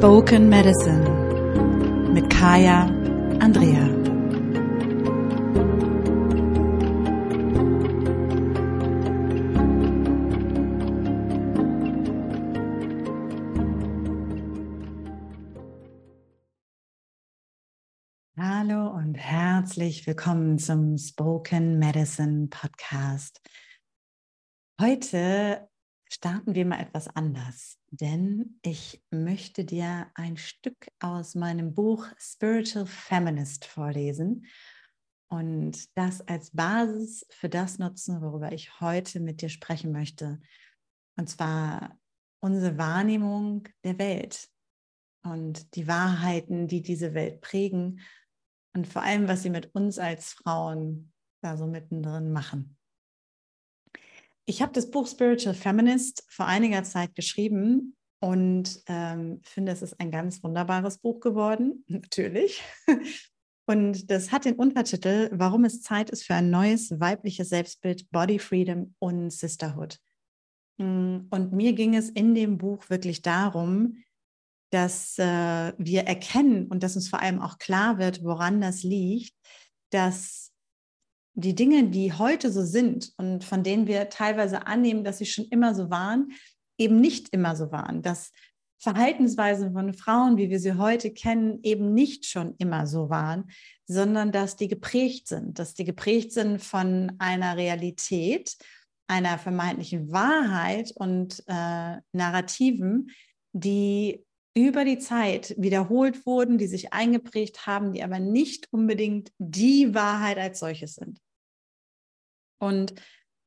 Spoken Medicine mit Kaya Andrea. Hallo und herzlich willkommen zum Spoken Medicine Podcast. Heute starten wir mal etwas anders, denn ich möchte dir ein Stück aus meinem Buch Spiritual Feminist vorlesen und das als Basis für das nutzen, worüber ich heute mit dir sprechen möchte. Und zwar unsere Wahrnehmung der Welt und die Wahrheiten, die diese Welt prägen und vor allem, was sie mit uns als Frauen da so mittendrin machen. Ich habe das Buch Spiritual Feminist vor einiger Zeit geschrieben und ähm, finde, es ist ein ganz wunderbares Buch geworden, natürlich. Und das hat den Untertitel, warum es Zeit ist für ein neues weibliches Selbstbild, Body Freedom und Sisterhood. Mm, und mir ging es in dem Buch wirklich darum, dass äh, wir erkennen und dass uns vor allem auch klar wird, woran das liegt, dass die Dinge, die heute so sind und von denen wir teilweise annehmen, dass sie schon immer so waren, eben nicht immer so waren. Dass Verhaltensweisen von Frauen, wie wir sie heute kennen, eben nicht schon immer so waren, sondern dass die geprägt sind, dass die geprägt sind von einer Realität, einer vermeintlichen Wahrheit und äh, Narrativen, die über die Zeit wiederholt wurden, die sich eingeprägt haben, die aber nicht unbedingt die Wahrheit als solches sind. Und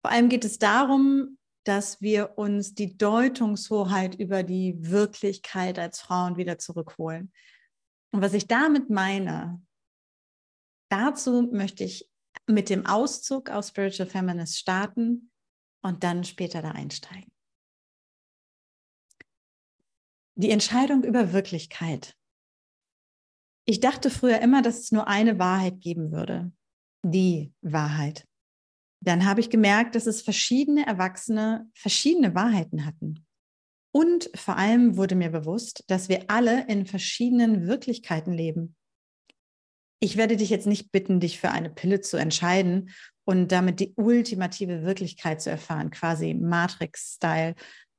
vor allem geht es darum, dass wir uns die Deutungshoheit über die Wirklichkeit als Frauen wieder zurückholen. Und was ich damit meine, dazu möchte ich mit dem Auszug aus Spiritual Feminist starten und dann später da einsteigen. Die Entscheidung über Wirklichkeit. Ich dachte früher immer, dass es nur eine Wahrheit geben würde. Die Wahrheit dann habe ich gemerkt, dass es verschiedene Erwachsene verschiedene Wahrheiten hatten. Und vor allem wurde mir bewusst, dass wir alle in verschiedenen Wirklichkeiten leben. Ich werde dich jetzt nicht bitten, dich für eine Pille zu entscheiden und damit die ultimative Wirklichkeit zu erfahren, quasi Matrix-Style,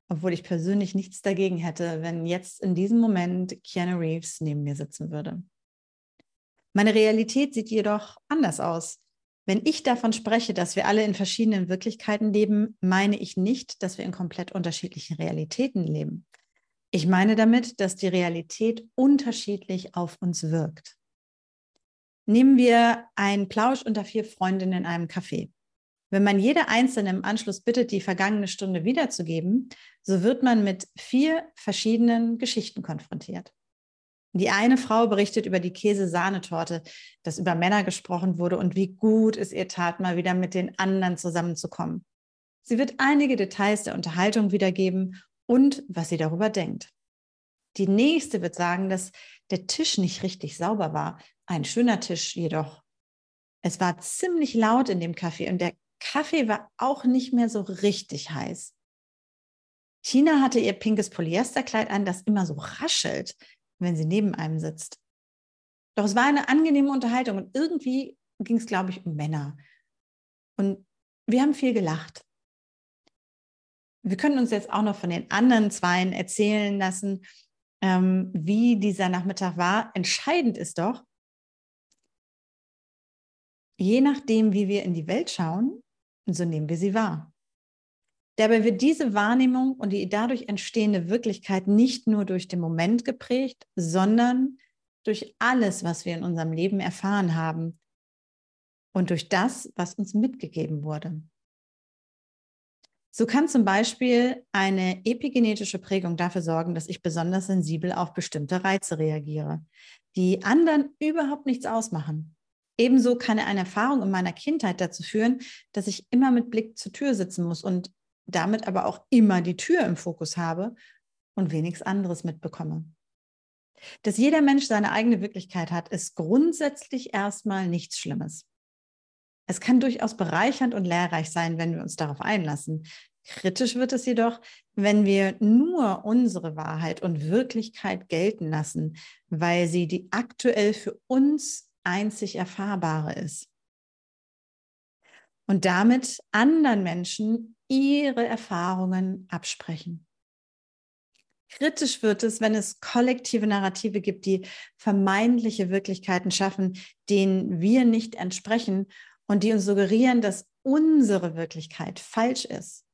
obwohl ich persönlich nichts dagegen hätte, wenn jetzt in diesem Moment Keanu Reeves neben mir sitzen würde. Meine Realität sieht jedoch anders aus. Wenn ich davon spreche, dass wir alle in verschiedenen Wirklichkeiten leben, meine ich nicht, dass wir in komplett unterschiedlichen Realitäten leben. Ich meine damit, dass die Realität unterschiedlich auf uns wirkt. Nehmen wir einen Plausch unter vier Freundinnen in einem Café. Wenn man jede einzelne im Anschluss bittet, die vergangene Stunde wiederzugeben, so wird man mit vier verschiedenen Geschichten konfrontiert. Die eine Frau berichtet über die Käse-Sahnetorte, dass über Männer gesprochen wurde und wie gut es ihr tat, mal wieder mit den anderen zusammenzukommen. Sie wird einige Details der Unterhaltung wiedergeben und was sie darüber denkt. Die nächste wird sagen, dass der Tisch nicht richtig sauber war, ein schöner Tisch jedoch. Es war ziemlich laut in dem Kaffee und der Kaffee war auch nicht mehr so richtig heiß. Tina hatte ihr pinkes Polyesterkleid an, das immer so raschelt wenn sie neben einem sitzt. Doch es war eine angenehme Unterhaltung und irgendwie ging es, glaube ich, um Männer. Und wir haben viel gelacht. Wir können uns jetzt auch noch von den anderen Zweien erzählen lassen, ähm, wie dieser Nachmittag war. Entscheidend ist doch, je nachdem, wie wir in die Welt schauen, so nehmen wir sie wahr. Dabei wird diese Wahrnehmung und die dadurch entstehende Wirklichkeit nicht nur durch den Moment geprägt, sondern durch alles, was wir in unserem Leben erfahren haben und durch das, was uns mitgegeben wurde. So kann zum Beispiel eine epigenetische Prägung dafür sorgen, dass ich besonders sensibel auf bestimmte Reize reagiere, die anderen überhaupt nichts ausmachen. Ebenso kann eine Erfahrung in meiner Kindheit dazu führen, dass ich immer mit Blick zur Tür sitzen muss und damit aber auch immer die Tür im Fokus habe und wenig anderes mitbekomme. Dass jeder Mensch seine eigene Wirklichkeit hat, ist grundsätzlich erstmal nichts Schlimmes. Es kann durchaus bereichernd und lehrreich sein, wenn wir uns darauf einlassen. Kritisch wird es jedoch, wenn wir nur unsere Wahrheit und Wirklichkeit gelten lassen, weil sie die aktuell für uns einzig erfahrbare ist. Und damit anderen Menschen ihre Erfahrungen absprechen. Kritisch wird es, wenn es kollektive Narrative gibt, die vermeintliche Wirklichkeiten schaffen, denen wir nicht entsprechen und die uns suggerieren, dass unsere Wirklichkeit falsch ist.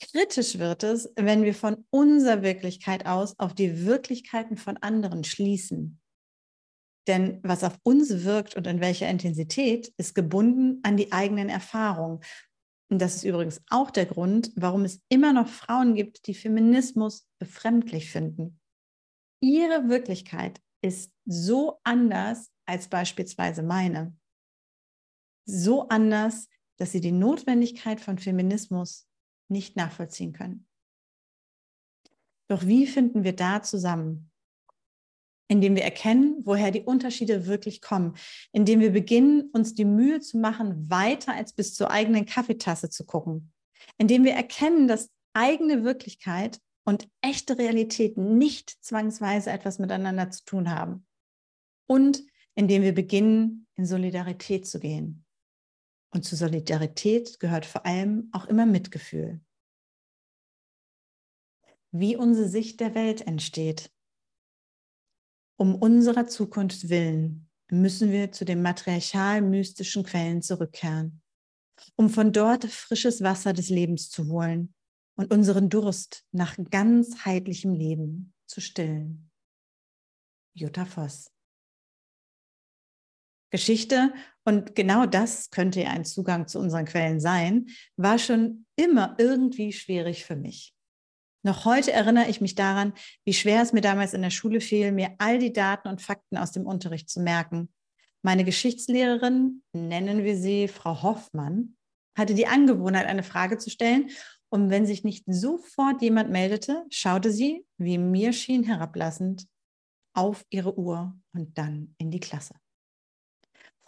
Kritisch wird es, wenn wir von unserer Wirklichkeit aus auf die Wirklichkeiten von anderen schließen. Denn was auf uns wirkt und in welcher Intensität, ist gebunden an die eigenen Erfahrungen. Und das ist übrigens auch der Grund, warum es immer noch Frauen gibt, die Feminismus befremdlich finden. Ihre Wirklichkeit ist so anders als beispielsweise meine. So anders, dass sie die Notwendigkeit von Feminismus nicht nachvollziehen können. Doch wie finden wir da zusammen? Indem wir erkennen, woher die Unterschiede wirklich kommen, indem wir beginnen, uns die Mühe zu machen, weiter als bis zur eigenen Kaffeetasse zu gucken, indem wir erkennen, dass eigene Wirklichkeit und echte Realität nicht zwangsweise etwas miteinander zu tun haben. Und indem wir beginnen, in Solidarität zu gehen. Und zu Solidarität gehört vor allem auch immer Mitgefühl. Wie unsere Sicht der Welt entsteht. Um unserer Zukunft willen müssen wir zu den matriarchal-mystischen Quellen zurückkehren, um von dort frisches Wasser des Lebens zu holen und unseren Durst nach ganzheitlichem Leben zu stillen. Jutta Voss Geschichte, und genau das könnte ja ein Zugang zu unseren Quellen sein, war schon immer irgendwie schwierig für mich. Noch heute erinnere ich mich daran, wie schwer es mir damals in der Schule fiel, mir all die Daten und Fakten aus dem Unterricht zu merken. Meine Geschichtslehrerin, nennen wir sie Frau Hoffmann, hatte die Angewohnheit, eine Frage zu stellen. Und wenn sich nicht sofort jemand meldete, schaute sie, wie mir schien, herablassend auf ihre Uhr und dann in die Klasse.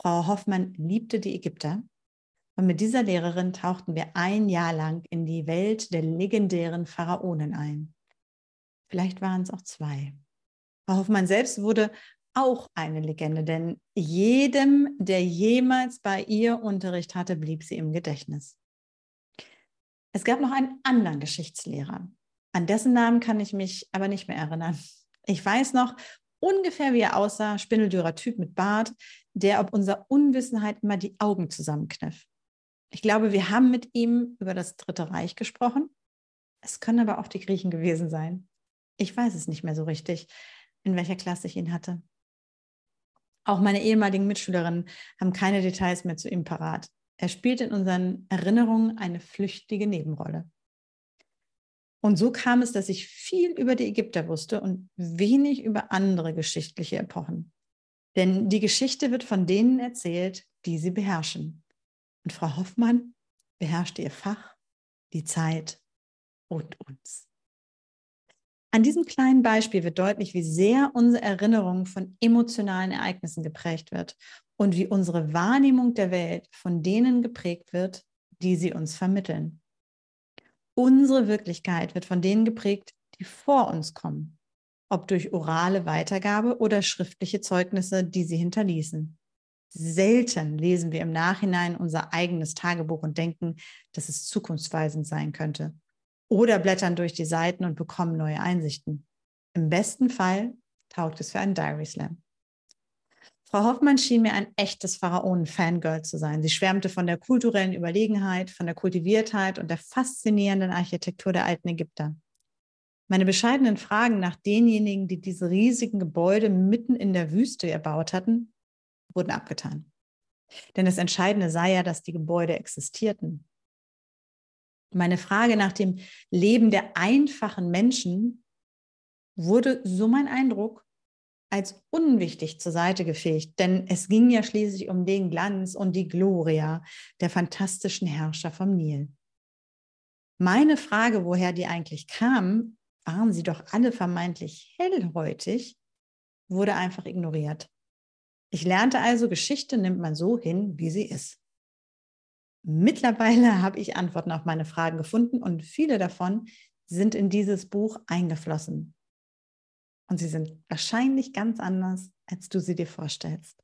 Frau Hoffmann liebte die Ägypter und mit dieser Lehrerin tauchten wir ein Jahr lang in die Welt der legendären Pharaonen ein. Vielleicht waren es auch zwei. Frau Hoffmann selbst wurde auch eine Legende, denn jedem, der jemals bei ihr Unterricht hatte, blieb sie im Gedächtnis. Es gab noch einen anderen Geschichtslehrer. An dessen Namen kann ich mich aber nicht mehr erinnern. Ich weiß noch ungefähr, wie er aussah, spindeldürrer Typ mit Bart, der ob unserer Unwissenheit immer die Augen zusammenkniff. Ich glaube, wir haben mit ihm über das Dritte Reich gesprochen. Es können aber auch die Griechen gewesen sein. Ich weiß es nicht mehr so richtig, in welcher Klasse ich ihn hatte. Auch meine ehemaligen Mitschülerinnen haben keine Details mehr zu ihm parat. Er spielt in unseren Erinnerungen eine flüchtige Nebenrolle. Und so kam es, dass ich viel über die Ägypter wusste und wenig über andere geschichtliche Epochen. Denn die Geschichte wird von denen erzählt, die sie beherrschen. Und Frau Hoffmann beherrschte ihr Fach, die Zeit und uns. An diesem kleinen Beispiel wird deutlich, wie sehr unsere Erinnerung von emotionalen Ereignissen geprägt wird und wie unsere Wahrnehmung der Welt von denen geprägt wird, die sie uns vermitteln. Unsere Wirklichkeit wird von denen geprägt, die vor uns kommen, ob durch orale Weitergabe oder schriftliche Zeugnisse, die sie hinterließen. Selten lesen wir im Nachhinein unser eigenes Tagebuch und denken, dass es zukunftsweisend sein könnte. Oder blättern durch die Seiten und bekommen neue Einsichten. Im besten Fall taugt es für einen Diary Slam. Frau Hoffmann schien mir ein echtes Pharaonen-Fangirl zu sein. Sie schwärmte von der kulturellen Überlegenheit, von der Kultiviertheit und der faszinierenden Architektur der alten Ägypter. Meine bescheidenen Fragen nach denjenigen, die diese riesigen Gebäude mitten in der Wüste erbaut hatten, wurden abgetan. Denn das Entscheidende sei ja, dass die Gebäude existierten. Meine Frage nach dem Leben der einfachen Menschen wurde, so mein Eindruck, als unwichtig zur Seite gefegt, denn es ging ja schließlich um den Glanz und die Gloria der fantastischen Herrscher vom Nil. Meine Frage, woher die eigentlich kamen, waren sie doch alle vermeintlich hellhäutig, wurde einfach ignoriert. Ich lernte also, Geschichte nimmt man so hin, wie sie ist. mittlerweile habe ich Antworten auf meine Fragen gefunden und viele davon sind in dieses Buch eingeflossen. Und sie sind wahrscheinlich ganz anders, als du sie dir vorstellst.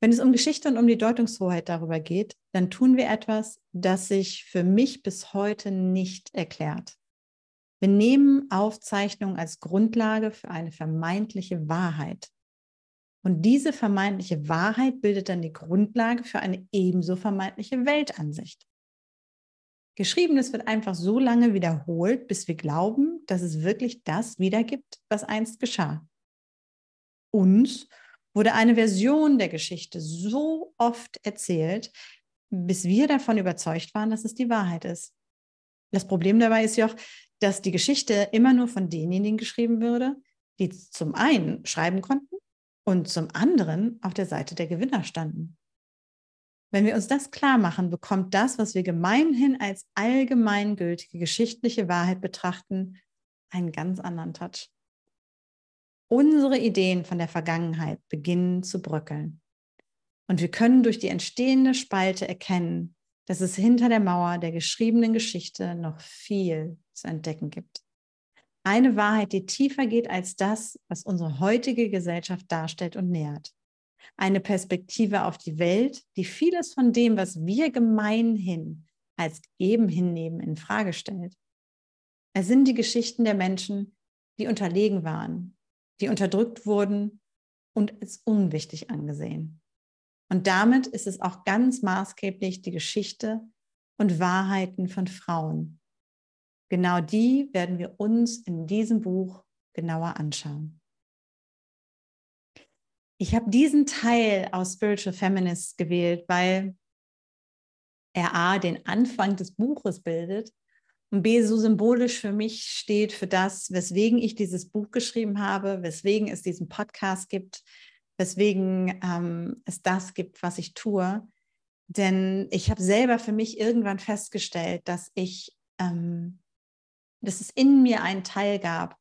Wenn es um Geschichte und um die Deutungshoheit darüber geht, dann tun wir etwas, das sich für mich bis heute nicht erklärt. Wir nehmen Aufzeichnungen als Grundlage für eine vermeintliche Wahrheit. Und diese vermeintliche Wahrheit bildet dann die Grundlage für eine ebenso vermeintliche Weltansicht. Geschriebenes wird einfach so lange wiederholt, bis wir glauben, dass es wirklich das wiedergibt, was einst geschah. Uns wurde eine Version der Geschichte so oft erzählt, bis wir davon überzeugt waren, dass es die Wahrheit ist. Das Problem dabei ist ja auch, dass die Geschichte immer nur von denjenigen geschrieben würde, die zum einen schreiben konnten und zum anderen auf der Seite der Gewinner standen. Wenn wir uns das klar machen, bekommt das, was wir gemeinhin als allgemeingültige geschichtliche Wahrheit betrachten, einen ganz anderen Touch. Unsere Ideen von der Vergangenheit beginnen zu bröckeln. Und wir können durch die entstehende Spalte erkennen, dass es hinter der Mauer der geschriebenen Geschichte noch viel zu entdecken gibt. Eine Wahrheit, die tiefer geht als das, was unsere heutige Gesellschaft darstellt und nährt. Eine Perspektive auf die Welt, die vieles von dem, was wir gemeinhin als gegeben hinnehmen, in Frage stellt. Es sind die Geschichten der Menschen, die unterlegen waren, die unterdrückt wurden und als unwichtig angesehen. Und damit ist es auch ganz maßgeblich die Geschichte und Wahrheiten von Frauen. Genau die werden wir uns in diesem Buch genauer anschauen. Ich habe diesen Teil aus Spiritual Feminists gewählt, weil er A, den Anfang des Buches bildet und B, so symbolisch für mich steht für das, weswegen ich dieses Buch geschrieben habe, weswegen es diesen Podcast gibt, weswegen ähm, es das gibt, was ich tue. Denn ich habe selber für mich irgendwann festgestellt, dass ich, ähm, dass es in mir einen Teil gab,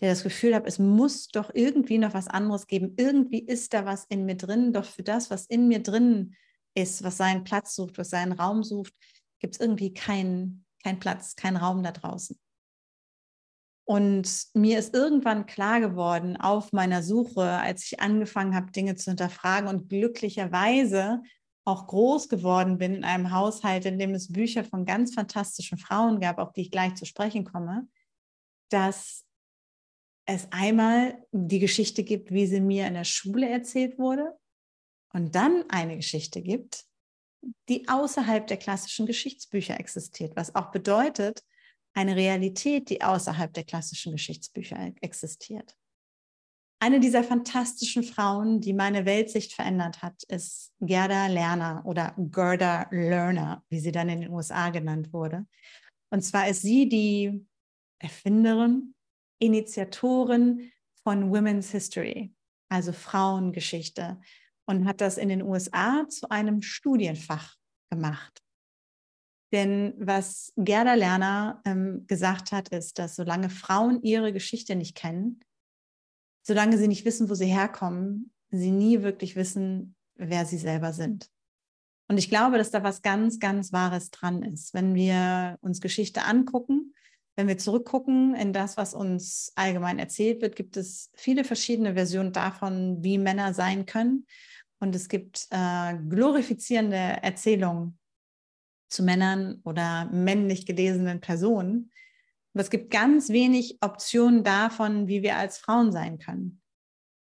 der das Gefühl hat, es muss doch irgendwie noch was anderes geben. Irgendwie ist da was in mir drin, doch für das, was in mir drin ist, was seinen Platz sucht, was seinen Raum sucht, gibt es irgendwie keinen kein Platz, keinen Raum da draußen. Und mir ist irgendwann klar geworden auf meiner Suche, als ich angefangen habe, Dinge zu hinterfragen und glücklicherweise auch groß geworden bin in einem Haushalt, in dem es Bücher von ganz fantastischen Frauen gab, auf die ich gleich zu sprechen komme, dass es einmal die Geschichte gibt, wie sie mir in der Schule erzählt wurde und dann eine Geschichte gibt, die außerhalb der klassischen Geschichtsbücher existiert, was auch bedeutet, eine Realität, die außerhalb der klassischen Geschichtsbücher existiert. Eine dieser fantastischen Frauen, die meine Weltsicht verändert hat, ist Gerda Lerner oder Gerda Lerner, wie sie dann in den USA genannt wurde. Und zwar ist sie die Erfinderin, Initiatorin von Women's History, also Frauengeschichte, und hat das in den USA zu einem Studienfach gemacht. Denn was Gerda Lerner ähm, gesagt hat, ist, dass solange Frauen ihre Geschichte nicht kennen, solange sie nicht wissen, wo sie herkommen, sie nie wirklich wissen, wer sie selber sind. Und ich glaube, dass da was ganz, ganz Wahres dran ist. Wenn wir uns Geschichte angucken, wenn wir zurückgucken in das, was uns allgemein erzählt wird, gibt es viele verschiedene Versionen davon, wie Männer sein können. Und es gibt äh, glorifizierende Erzählungen zu Männern oder männlich gelesenen Personen. Aber es gibt ganz wenig Optionen davon, wie wir als Frauen sein können.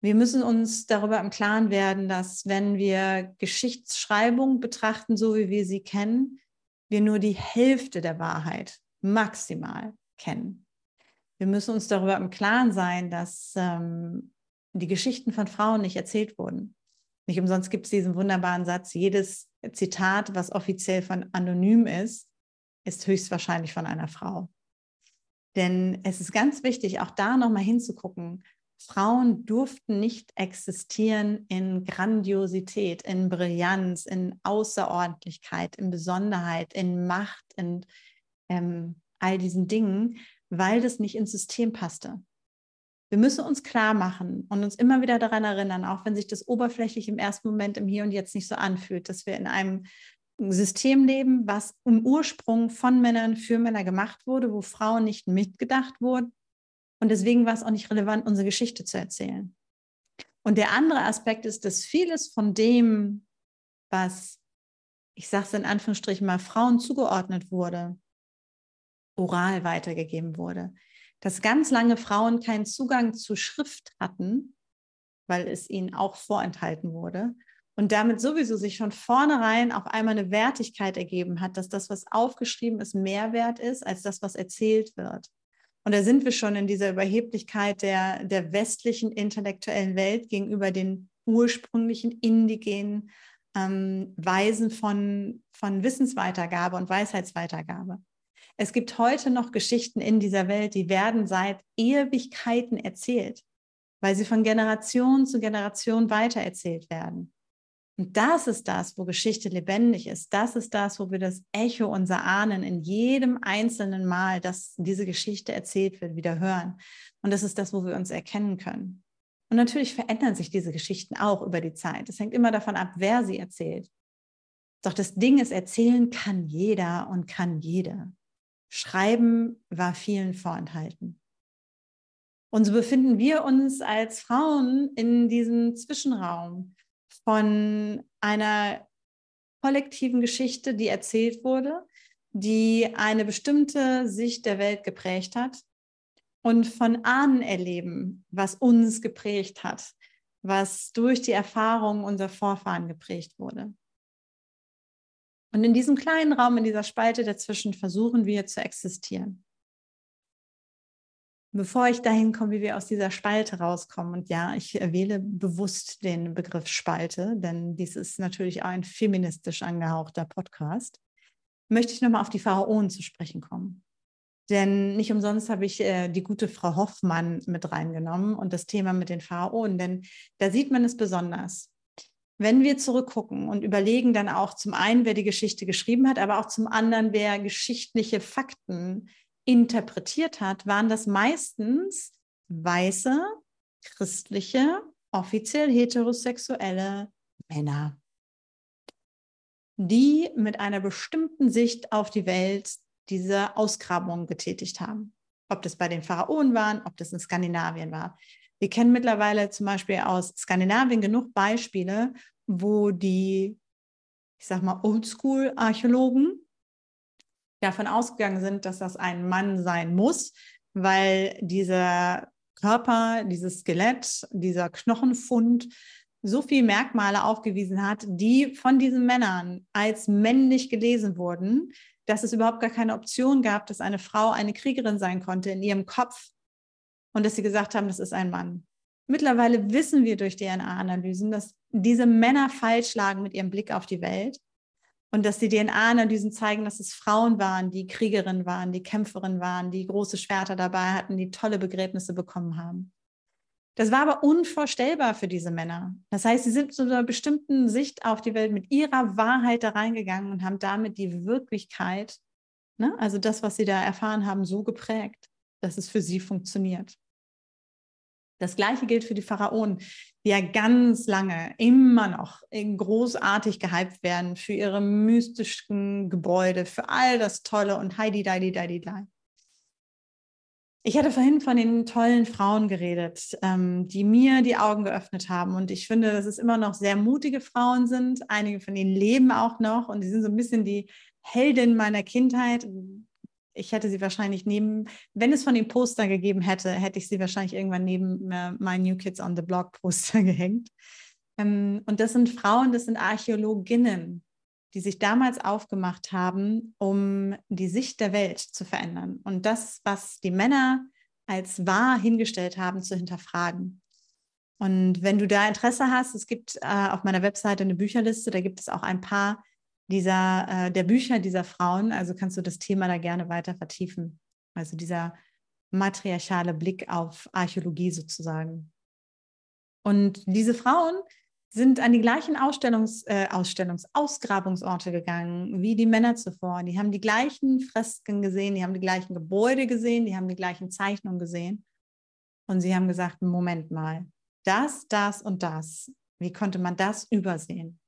Wir müssen uns darüber im Klaren werden, dass wenn wir Geschichtsschreibung betrachten, so wie wir sie kennen, wir nur die Hälfte der Wahrheit maximal kennen. Wir müssen uns darüber im Klaren sein, dass ähm, die Geschichten von Frauen nicht erzählt wurden. Nicht umsonst gibt es diesen wunderbaren Satz, jedes Zitat, was offiziell von anonym ist, ist höchstwahrscheinlich von einer Frau. Denn es ist ganz wichtig, auch da nochmal hinzugucken. Frauen durften nicht existieren in Grandiosität, in Brillanz, in Außerordentlichkeit, in Besonderheit, in Macht, in ähm, all diesen Dingen, weil das nicht ins System passte. Wir müssen uns klar machen und uns immer wieder daran erinnern, auch wenn sich das oberflächlich im ersten Moment im Hier und Jetzt nicht so anfühlt, dass wir in einem System leben, was im Ursprung von Männern für Männer gemacht wurde, wo Frauen nicht mitgedacht wurden. Und deswegen war es auch nicht relevant, unsere Geschichte zu erzählen. Und der andere Aspekt ist, dass vieles von dem, was, ich sage es in Anführungsstrichen mal, Frauen zugeordnet wurde, oral weitergegeben wurde. Dass ganz lange Frauen keinen Zugang zu Schrift hatten, weil es ihnen auch vorenthalten wurde und damit sowieso sich von vornherein auf einmal eine Wertigkeit ergeben hat, dass das, was aufgeschrieben ist, mehr wert ist als das, was erzählt wird. Und da sind wir schon in dieser Überheblichkeit der, der westlichen intellektuellen Welt gegenüber den ursprünglichen indigenen ähm, Weisen von, von Wissensweitergabe und Weisheitsweitergabe. Es gibt heute noch Geschichten in dieser Welt, die werden seit Ewigkeiten erzählt, weil sie von Generation zu Generation weitererzählt werden. Und das ist das, wo Geschichte lebendig ist. Das ist das, wo wir das Echo unserer Ahnen in jedem einzelnen Mal, dass diese Geschichte erzählt wird, wieder hören. Und das ist das, wo wir uns erkennen können. Und natürlich verändern sich diese Geschichten auch über die Zeit. Es hängt immer davon ab, wer sie erzählt. Doch das Ding ist, erzählen kann jeder und kann jede. Schreiben war vielen vorenthalten. Und so befinden wir uns als Frauen in diesem Zwischenraum von einer kollektiven Geschichte, die erzählt wurde, die eine bestimmte Sicht der Welt geprägt hat und von Ahnenerleben, was uns geprägt hat, was durch die Erfahrungen unserer Vorfahren geprägt wurde. Und in diesem kleinen Raum, in dieser Spalte dazwischen versuchen wir zu existieren bevor ich dahin komme, wie wir aus dieser Spalte rauskommen, und ja, ich wähle bewusst den Begriff Spalte, denn dies ist natürlich auch ein feministisch angehauchter Podcast, möchte ich nochmal auf die Pharaonen zu sprechen kommen. Denn nicht umsonst habe ich äh, die gute Frau Hoffmann mit reingenommen und das Thema mit den Pharaonen, denn da sieht man es besonders. Wenn wir zurückgucken und überlegen dann auch zum einen, wer die Geschichte geschrieben hat, aber auch zum anderen, wer geschichtliche Fakten interpretiert hat, waren das meistens weiße, christliche, offiziell heterosexuelle Männer, die mit einer bestimmten Sicht auf die Welt diese Ausgrabungen getätigt haben. Ob das bei den Pharaonen waren, ob das in Skandinavien war. Wir kennen mittlerweile zum Beispiel aus Skandinavien genug Beispiele, wo die, ich sag mal, Oldschool-Archäologen davon ausgegangen sind, dass das ein Mann sein muss, weil dieser Körper, dieses Skelett, dieser Knochenfund so viele Merkmale aufgewiesen hat, die von diesen Männern als männlich gelesen wurden, dass es überhaupt gar keine Option gab, dass eine Frau eine Kriegerin sein konnte in ihrem Kopf und dass sie gesagt haben, das ist ein Mann. Mittlerweile wissen wir durch DNA-Analysen, dass diese Männer falsch lagen mit ihrem Blick auf die Welt und dass die DNA-Analysen zeigen, dass es Frauen waren, die Kriegerinnen waren, die Kämpferinnen waren, die große Schwerter dabei hatten, die tolle Begräbnisse bekommen haben. Das war aber unvorstellbar für diese Männer. Das heißt, sie sind zu einer bestimmten Sicht auf die Welt mit ihrer Wahrheit da reingegangen und haben damit die Wirklichkeit, ne, also das, was sie da erfahren haben, so geprägt, dass es für sie funktioniert. Das gleiche gilt für die Pharaonen, die ja ganz lange immer noch großartig gehypt werden für ihre mystischen Gebäude, für all das Tolle und heidi, deidi, deidi, dei. Ich hatte vorhin von den tollen Frauen geredet, ähm, die mir die Augen geöffnet haben. Und ich finde, dass es immer noch sehr mutige Frauen sind. Einige von ihnen leben auch noch und die sind so ein bisschen die Heldin meiner Kindheit ich hätte sie wahrscheinlich neben, wenn es von den Poster gegeben hätte, hätte ich sie wahrscheinlich irgendwann neben äh, My New Kids on the Block Poster gehängt. Ähm, und das sind Frauen, das sind Archäologinnen, die sich damals aufgemacht haben, um die Sicht der Welt zu verändern und das, was die Männer als wahr hingestellt haben, zu hinterfragen. Und wenn du da Interesse hast, es gibt äh, auf meiner Webseite eine Bücherliste, da gibt es auch ein paar dieser, äh, der Bücher dieser Frauen. Also kannst du das Thema da gerne weiter vertiefen. Also dieser matriarchale Blick auf Archäologie sozusagen. Und diese Frauen sind an die gleichen Ausstellungs, äh, Ausstellungs Ausgrabungsorte gegangen wie die Männer zuvor. Die haben die gleichen Fresken gesehen, die haben die gleichen Gebäude gesehen, die haben die gleichen Zeichnungen gesehen. Und sie haben gesagt, Moment mal, das, das und das, wie konnte man das übersehen?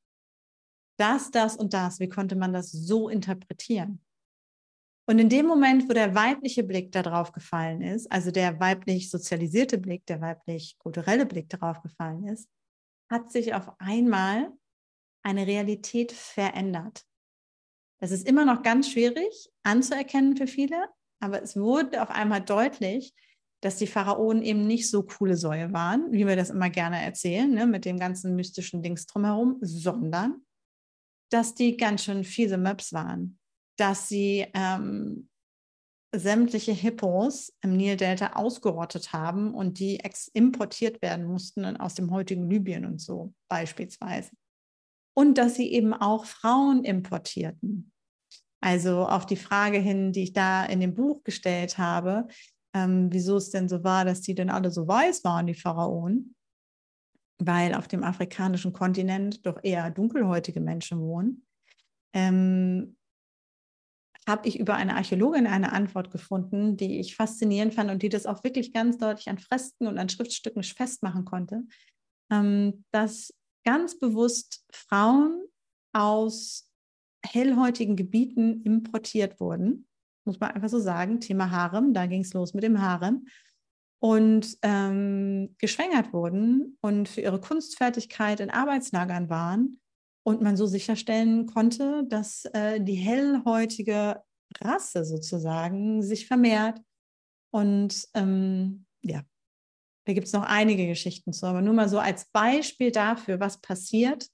Das, das und das, wie konnte man das so interpretieren? Und in dem Moment, wo der weibliche Blick darauf gefallen ist, also der weiblich sozialisierte Blick, der weiblich kulturelle Blick darauf gefallen ist, hat sich auf einmal eine Realität verändert. Das ist immer noch ganz schwierig anzuerkennen für viele, aber es wurde auf einmal deutlich, dass die Pharaonen eben nicht so coole Säue waren, wie wir das immer gerne erzählen, ne, mit dem ganzen mystischen Dings drumherum, sondern dass die ganz schön fiese Möps waren dass sie ähm, sämtliche Hippos im Nildelta ausgerottet haben und die importiert werden mussten aus dem heutigen Libyen und so beispielsweise. Und dass sie eben auch Frauen importierten. Also auf die Frage hin, die ich da in dem Buch gestellt habe, ähm, wieso es denn so war, dass die denn alle so weiß waren, die Pharaonen, weil auf dem afrikanischen Kontinent doch eher dunkelhäutige Menschen wohnen. Ähm, habe ich über eine Archäologin eine Antwort gefunden, die ich faszinierend fand und die das auch wirklich ganz deutlich an Fresken und an Schriftstücken festmachen konnte, ähm, dass ganz bewusst Frauen aus hellhäutigen Gebieten importiert wurden, muss man einfach so sagen, Thema Harem, da ging es los mit dem Harem, und ähm, geschwängert wurden und für ihre Kunstfertigkeit in Arbeitslagern waren und man so sicherstellen konnte, dass äh, die hellhäutige Rasse sozusagen sich vermehrt. Und ähm, ja, da gibt es noch einige Geschichten zu, aber nur mal so als Beispiel dafür, was passiert,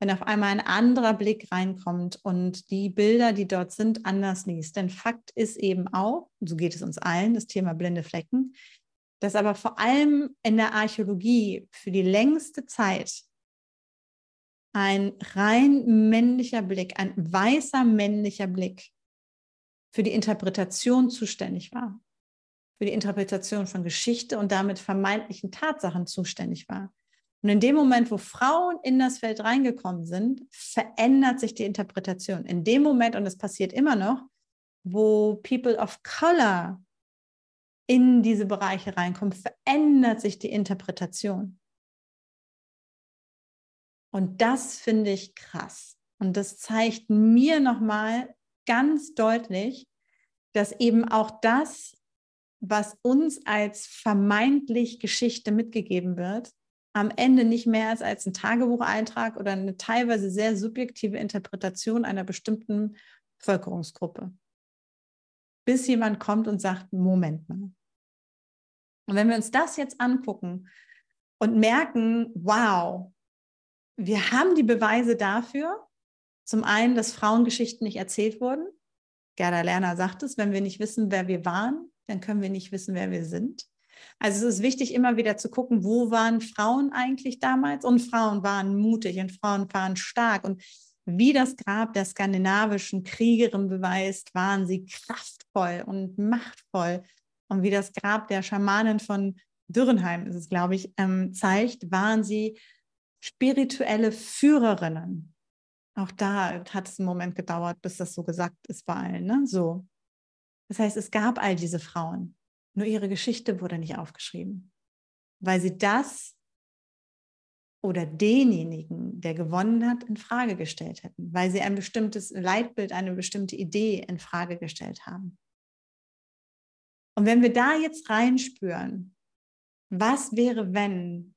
wenn auf einmal ein anderer Blick reinkommt und die Bilder, die dort sind, anders liest. Denn Fakt ist eben auch, so geht es uns allen, das Thema blinde Flecken, dass aber vor allem in der Archäologie für die längste Zeit ein rein männlicher Blick, ein weißer männlicher Blick für die Interpretation zuständig war, für die Interpretation von Geschichte und damit vermeintlichen Tatsachen zuständig war. Und in dem Moment, wo Frauen in das Feld reingekommen sind, verändert sich die Interpretation. In dem Moment, und es passiert immer noch, wo People of Color in diese Bereiche reinkommen, verändert sich die Interpretation. Und das finde ich krass. Und das zeigt mir nochmal ganz deutlich, dass eben auch das, was uns als vermeintlich Geschichte mitgegeben wird, am Ende nicht mehr ist als ein Tagebucheintrag oder eine teilweise sehr subjektive Interpretation einer bestimmten Bevölkerungsgruppe. Bis jemand kommt und sagt, Moment mal. Und wenn wir uns das jetzt angucken und merken, wow, wir haben die Beweise dafür, zum einen, dass Frauengeschichten nicht erzählt wurden. Gerda Lerner sagt es, wenn wir nicht wissen, wer wir waren, dann können wir nicht wissen, wer wir sind. Also es ist wichtig, immer wieder zu gucken, wo waren Frauen eigentlich damals? Und Frauen waren mutig und Frauen waren stark. Und wie das Grab der skandinavischen Kriegerin beweist, waren sie kraftvoll und machtvoll. Und wie das Grab der Schamanin von Dürrenheim, ist es, glaube ich, ähm, zeigt, waren sie spirituelle Führerinnen. Auch da hat es einen Moment gedauert, bis das so gesagt ist bei allen. Ne? So. Das heißt, es gab all diese Frauen, nur ihre Geschichte wurde nicht aufgeschrieben, weil sie das oder denjenigen, der gewonnen hat, in Frage gestellt hätten, weil sie ein bestimmtes Leitbild, eine bestimmte Idee in Frage gestellt haben. Und wenn wir da jetzt reinspüren, was wäre, wenn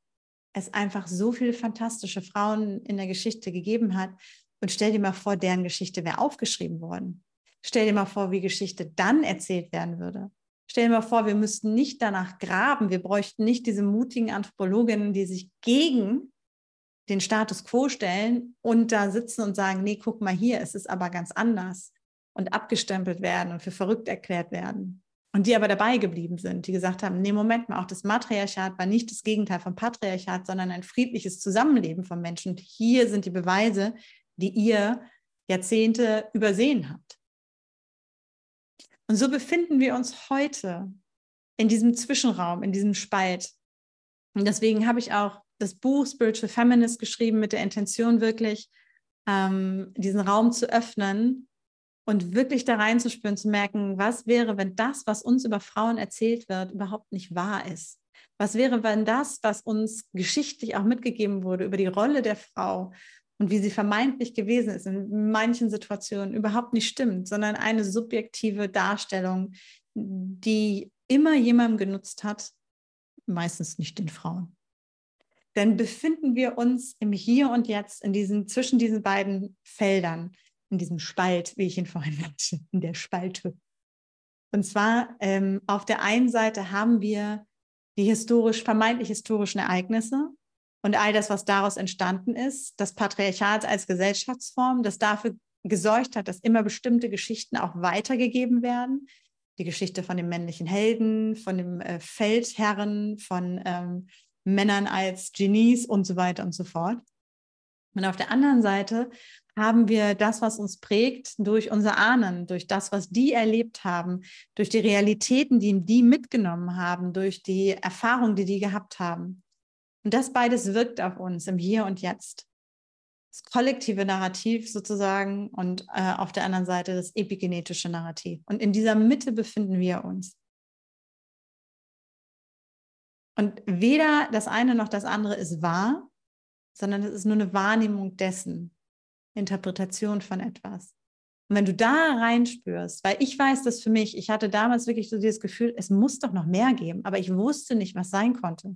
es einfach so viele fantastische Frauen in der Geschichte gegeben hat. Und stell dir mal vor, deren Geschichte wäre aufgeschrieben worden. Stell dir mal vor, wie Geschichte dann erzählt werden würde. Stell dir mal vor, wir müssten nicht danach graben. Wir bräuchten nicht diese mutigen Anthropologinnen, die sich gegen den Status quo stellen und da sitzen und sagen, nee, guck mal hier, es ist aber ganz anders und abgestempelt werden und für verrückt erklärt werden. Und die aber dabei geblieben sind, die gesagt haben, nee, Moment mal, auch das Matriarchat war nicht das Gegenteil vom Patriarchat, sondern ein friedliches Zusammenleben von Menschen. Und hier sind die Beweise, die ihr Jahrzehnte übersehen habt. Und so befinden wir uns heute in diesem Zwischenraum, in diesem Spalt. Und deswegen habe ich auch das Buch Spiritual Feminist geschrieben mit der Intention, wirklich ähm, diesen Raum zu öffnen, und wirklich da reinzuspüren, zu merken, was wäre, wenn das, was uns über Frauen erzählt wird, überhaupt nicht wahr ist? Was wäre, wenn das, was uns geschichtlich auch mitgegeben wurde über die Rolle der Frau und wie sie vermeintlich gewesen ist, in manchen Situationen überhaupt nicht stimmt, sondern eine subjektive Darstellung, die immer jemandem genutzt hat, meistens nicht den Frauen. Dann befinden wir uns im Hier und Jetzt in diesen, zwischen diesen beiden Feldern, in diesem Spalt, wie ich ihn vorhin nannte, in der Spalte. Und zwar ähm, auf der einen Seite haben wir die historisch, vermeintlich historischen Ereignisse und all das, was daraus entstanden ist, das Patriarchat als Gesellschaftsform, das dafür gesorgt hat, dass immer bestimmte Geschichten auch weitergegeben werden, die Geschichte von dem männlichen Helden, von dem äh, Feldherren, von ähm, Männern als Genies und so weiter und so fort. Und auf der anderen Seite haben wir das, was uns prägt, durch unsere Ahnen, durch das, was die erlebt haben, durch die Realitäten, die die mitgenommen haben, durch die Erfahrung, die die gehabt haben. Und das beides wirkt auf uns im Hier und Jetzt das kollektive Narrativ sozusagen und äh, auf der anderen Seite das epigenetische Narrativ. Und in dieser Mitte befinden wir uns. Und weder das eine noch das andere ist wahr, sondern es ist nur eine Wahrnehmung dessen, Interpretation von etwas. Und wenn du da reinspürst, weil ich weiß das für mich, ich hatte damals wirklich so dieses Gefühl, es muss doch noch mehr geben, aber ich wusste nicht, was sein konnte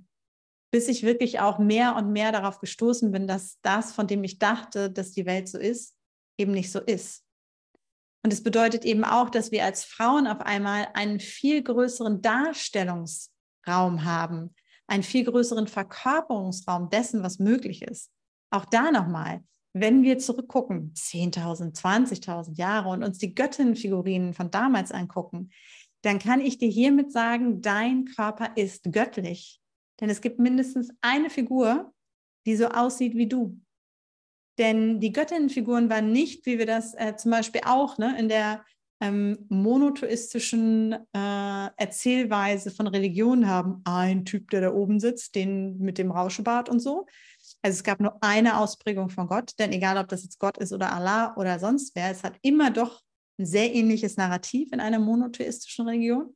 bis ich wirklich auch mehr und mehr darauf gestoßen bin, dass das, von dem ich dachte, dass die Welt so ist, eben nicht so ist. Und es bedeutet eben auch, dass wir als Frauen auf einmal einen viel größeren Darstellungsraum haben, einen viel größeren Verkörperungsraum dessen, was möglich ist. Auch da nochmal, wenn wir zurückgucken, 10.000, 20.000 Jahre und uns die Göttinnenfigurinen von damals angucken, dann kann ich dir hiermit sagen, dein Körper ist göttlich. Denn es gibt mindestens eine Figur, die so aussieht wie du. Denn die Göttinnenfiguren waren nicht, wie wir das äh, zum Beispiel auch ne, in der ähm, monotheistischen äh, Erzählweise von Religion haben, ein Typ, der da oben sitzt, den mit dem Rauschebart und so. Also es gab nur eine Ausprägung von Gott, denn egal ob das jetzt Gott ist oder Allah oder sonst wer, es hat immer doch ein sehr ähnliches Narrativ in einer monotheistischen Religion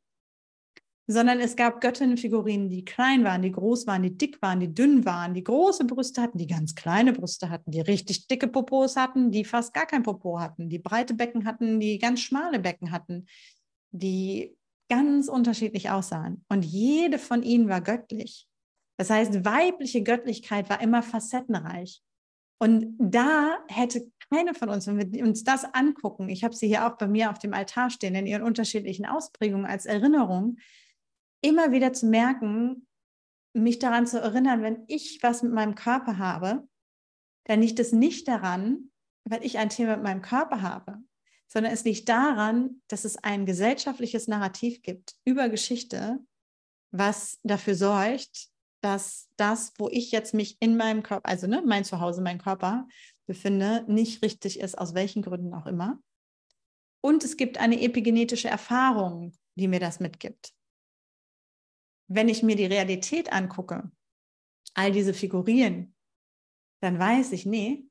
sondern es gab Göttinnenfigurinen, die klein waren, die groß waren, die dick waren, die dünn waren, die große Brüste hatten, die ganz kleine Brüste hatten, die richtig dicke Popos hatten, die fast gar kein Popo hatten, die breite Becken hatten, die ganz schmale Becken hatten, die ganz unterschiedlich aussahen. Und jede von ihnen war göttlich. Das heißt, weibliche Göttlichkeit war immer facettenreich. Und da hätte keine von uns, wenn wir uns das angucken, ich habe sie hier auch bei mir auf dem Altar stehen, in ihren unterschiedlichen Ausprägungen als Erinnerung, immer wieder zu merken, mich daran zu erinnern, wenn ich was mit meinem Körper habe, dann liegt es nicht daran, weil ich ein Thema mit meinem Körper habe, sondern es liegt daran, dass es ein gesellschaftliches Narrativ gibt über Geschichte, was dafür sorgt, dass das, wo ich jetzt mich in meinem Körper, also ne, mein Zuhause, mein Körper befinde, nicht richtig ist, aus welchen Gründen auch immer. Und es gibt eine epigenetische Erfahrung, die mir das mitgibt wenn ich mir die Realität angucke, all diese Figurieren, dann weiß ich, nee,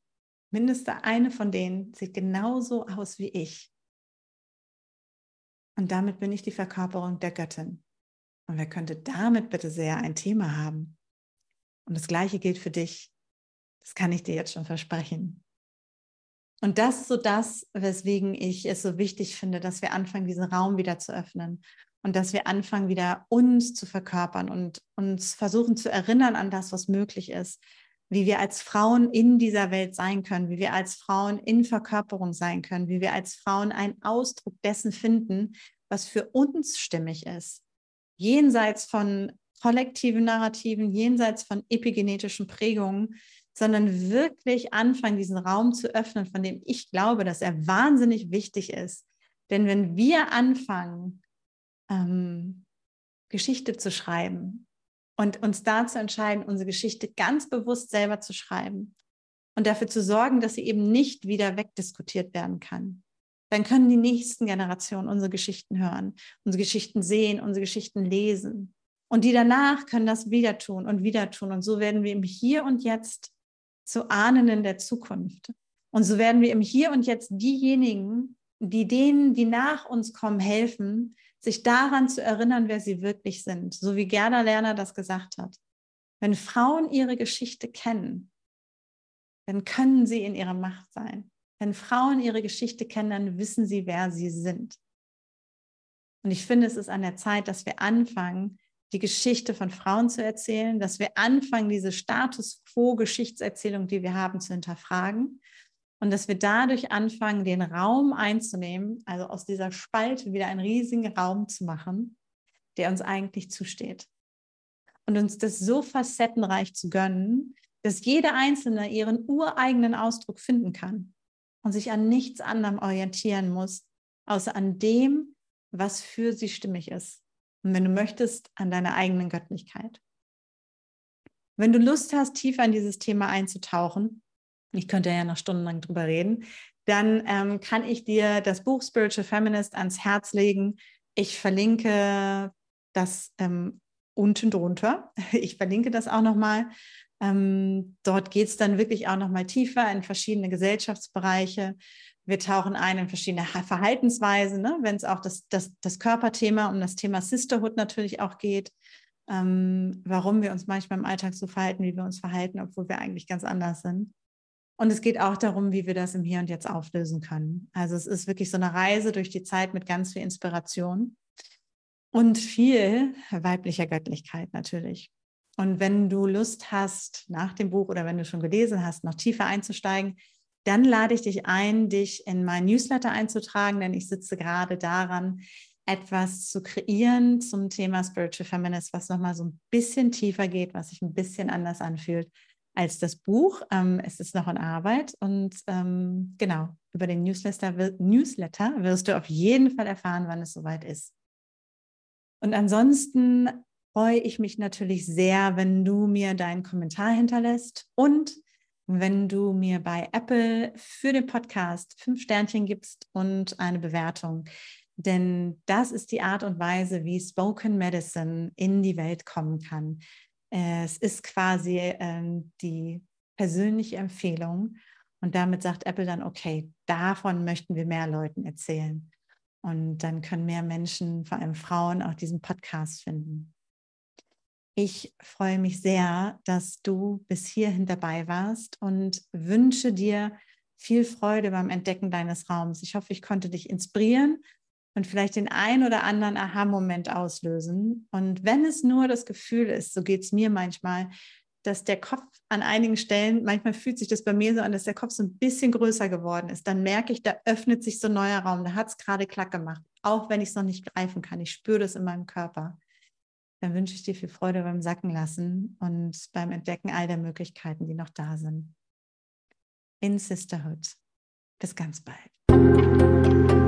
mindestens eine von denen sieht genauso aus wie ich. Und damit bin ich die Verkörperung der Göttin. Und wer könnte damit bitte sehr ein Thema haben? Und das Gleiche gilt für dich. Das kann ich dir jetzt schon versprechen. Und das ist so das, weswegen ich es so wichtig finde, dass wir anfangen, diesen Raum wieder zu öffnen und dass wir anfangen, wieder uns zu verkörpern und uns versuchen zu erinnern an das, was möglich ist, wie wir als Frauen in dieser Welt sein können, wie wir als Frauen in Verkörperung sein können, wie wir als Frauen einen Ausdruck dessen finden, was für uns stimmig ist. Jenseits von kollektiven Narrativen, jenseits von epigenetischen Prägungen, sondern wirklich anfangen, diesen Raum zu öffnen, von dem ich glaube, dass er wahnsinnig wichtig ist. Denn wenn wir anfangen, ähm, Geschichte zu schreiben und uns da zu entscheiden, unsere Geschichte ganz bewusst selber zu schreiben und dafür zu sorgen, dass sie eben nicht wieder wegdiskutiert werden kann. Dann können die nächsten Generationen unsere Geschichten hören, unsere Geschichten sehen, unsere Geschichten lesen. Und die danach können das wieder tun und wieder tun. Und so werden wir im Hier und Jetzt zu Ahnenden der Zukunft. Und so werden wir im Hier und Jetzt diejenigen, die denen, die nach uns kommen, helfen, sich daran zu erinnern, wer sie wirklich sind, so wie Gerda Lerner das gesagt hat. Wenn Frauen ihre Geschichte kennen, dann können sie in ihrer Macht sein. Wenn Frauen ihre Geschichte kennen, dann wissen sie, wer sie sind. Und ich finde, es ist an der Zeit, dass wir anfangen, die Geschichte von Frauen zu erzählen, dass wir anfangen, diese Status quo-Geschichtserzählung, die wir haben, zu hinterfragen und dass wir dadurch anfangen, den Raum einzunehmen, also aus dieser Spalte wieder einen riesigen Raum zu machen, der uns eigentlich zusteht. Und uns das so facettenreich zu gönnen, dass jede Einzelne ihren ureigenen Ausdruck finden kann und sich an nichts anderem orientieren muss, außer an dem, was für sie stimmig ist. Und wenn du möchtest, an deiner eigenen Göttlichkeit. Wenn du Lust hast, tiefer in dieses Thema einzutauchen, ich könnte ja noch stundenlang drüber reden, dann ähm, kann ich dir das Buch Spiritual Feminist ans Herz legen. Ich verlinke das ähm, unten drunter. Ich verlinke das auch nochmal. Ähm, dort geht es dann wirklich auch nochmal tiefer in verschiedene Gesellschaftsbereiche. Wir tauchen ein in verschiedene Verhaltensweisen, ne? wenn es auch das, das, das Körperthema, um das Thema Sisterhood natürlich auch geht. Ähm, warum wir uns manchmal im Alltag so verhalten, wie wir uns verhalten, obwohl wir eigentlich ganz anders sind. Und es geht auch darum, wie wir das im Hier und Jetzt auflösen können. Also es ist wirklich so eine Reise durch die Zeit mit ganz viel Inspiration und viel weiblicher Göttlichkeit natürlich. Und wenn du Lust hast, nach dem Buch oder wenn du schon gelesen hast, noch tiefer einzusteigen, dann lade ich dich ein, dich in mein Newsletter einzutragen, denn ich sitze gerade daran, etwas zu kreieren zum Thema Spiritual Feminist, was nochmal so ein bisschen tiefer geht, was sich ein bisschen anders anfühlt als das Buch. Ähm, es ist noch in Arbeit und ähm, genau, über den Newsletter, Newsletter wirst du auf jeden Fall erfahren, wann es soweit ist. Und ansonsten freue ich mich natürlich sehr, wenn du mir deinen Kommentar hinterlässt und wenn du mir bei Apple für den Podcast fünf Sternchen gibst und eine Bewertung. Denn das ist die Art und Weise, wie Spoken Medicine in die Welt kommen kann. Es ist quasi äh, die persönliche Empfehlung. Und damit sagt Apple dann, okay, davon möchten wir mehr Leuten erzählen. Und dann können mehr Menschen, vor allem Frauen, auch diesen Podcast finden. Ich freue mich sehr, dass du bis hierhin dabei warst und wünsche dir viel Freude beim Entdecken deines Raums. Ich hoffe, ich konnte dich inspirieren und vielleicht den ein oder anderen Aha-Moment auslösen. Und wenn es nur das Gefühl ist, so geht es mir manchmal, dass der Kopf an einigen Stellen, manchmal fühlt sich das bei mir so an, dass der Kopf so ein bisschen größer geworden ist, dann merke ich, da öffnet sich so ein neuer Raum, da hat es gerade klack gemacht, auch wenn ich es noch nicht greifen kann. Ich spüre das in meinem Körper dann wünsche ich dir viel Freude beim Sacken lassen und beim Entdecken all der Möglichkeiten, die noch da sind. In Sisterhood. Bis ganz bald.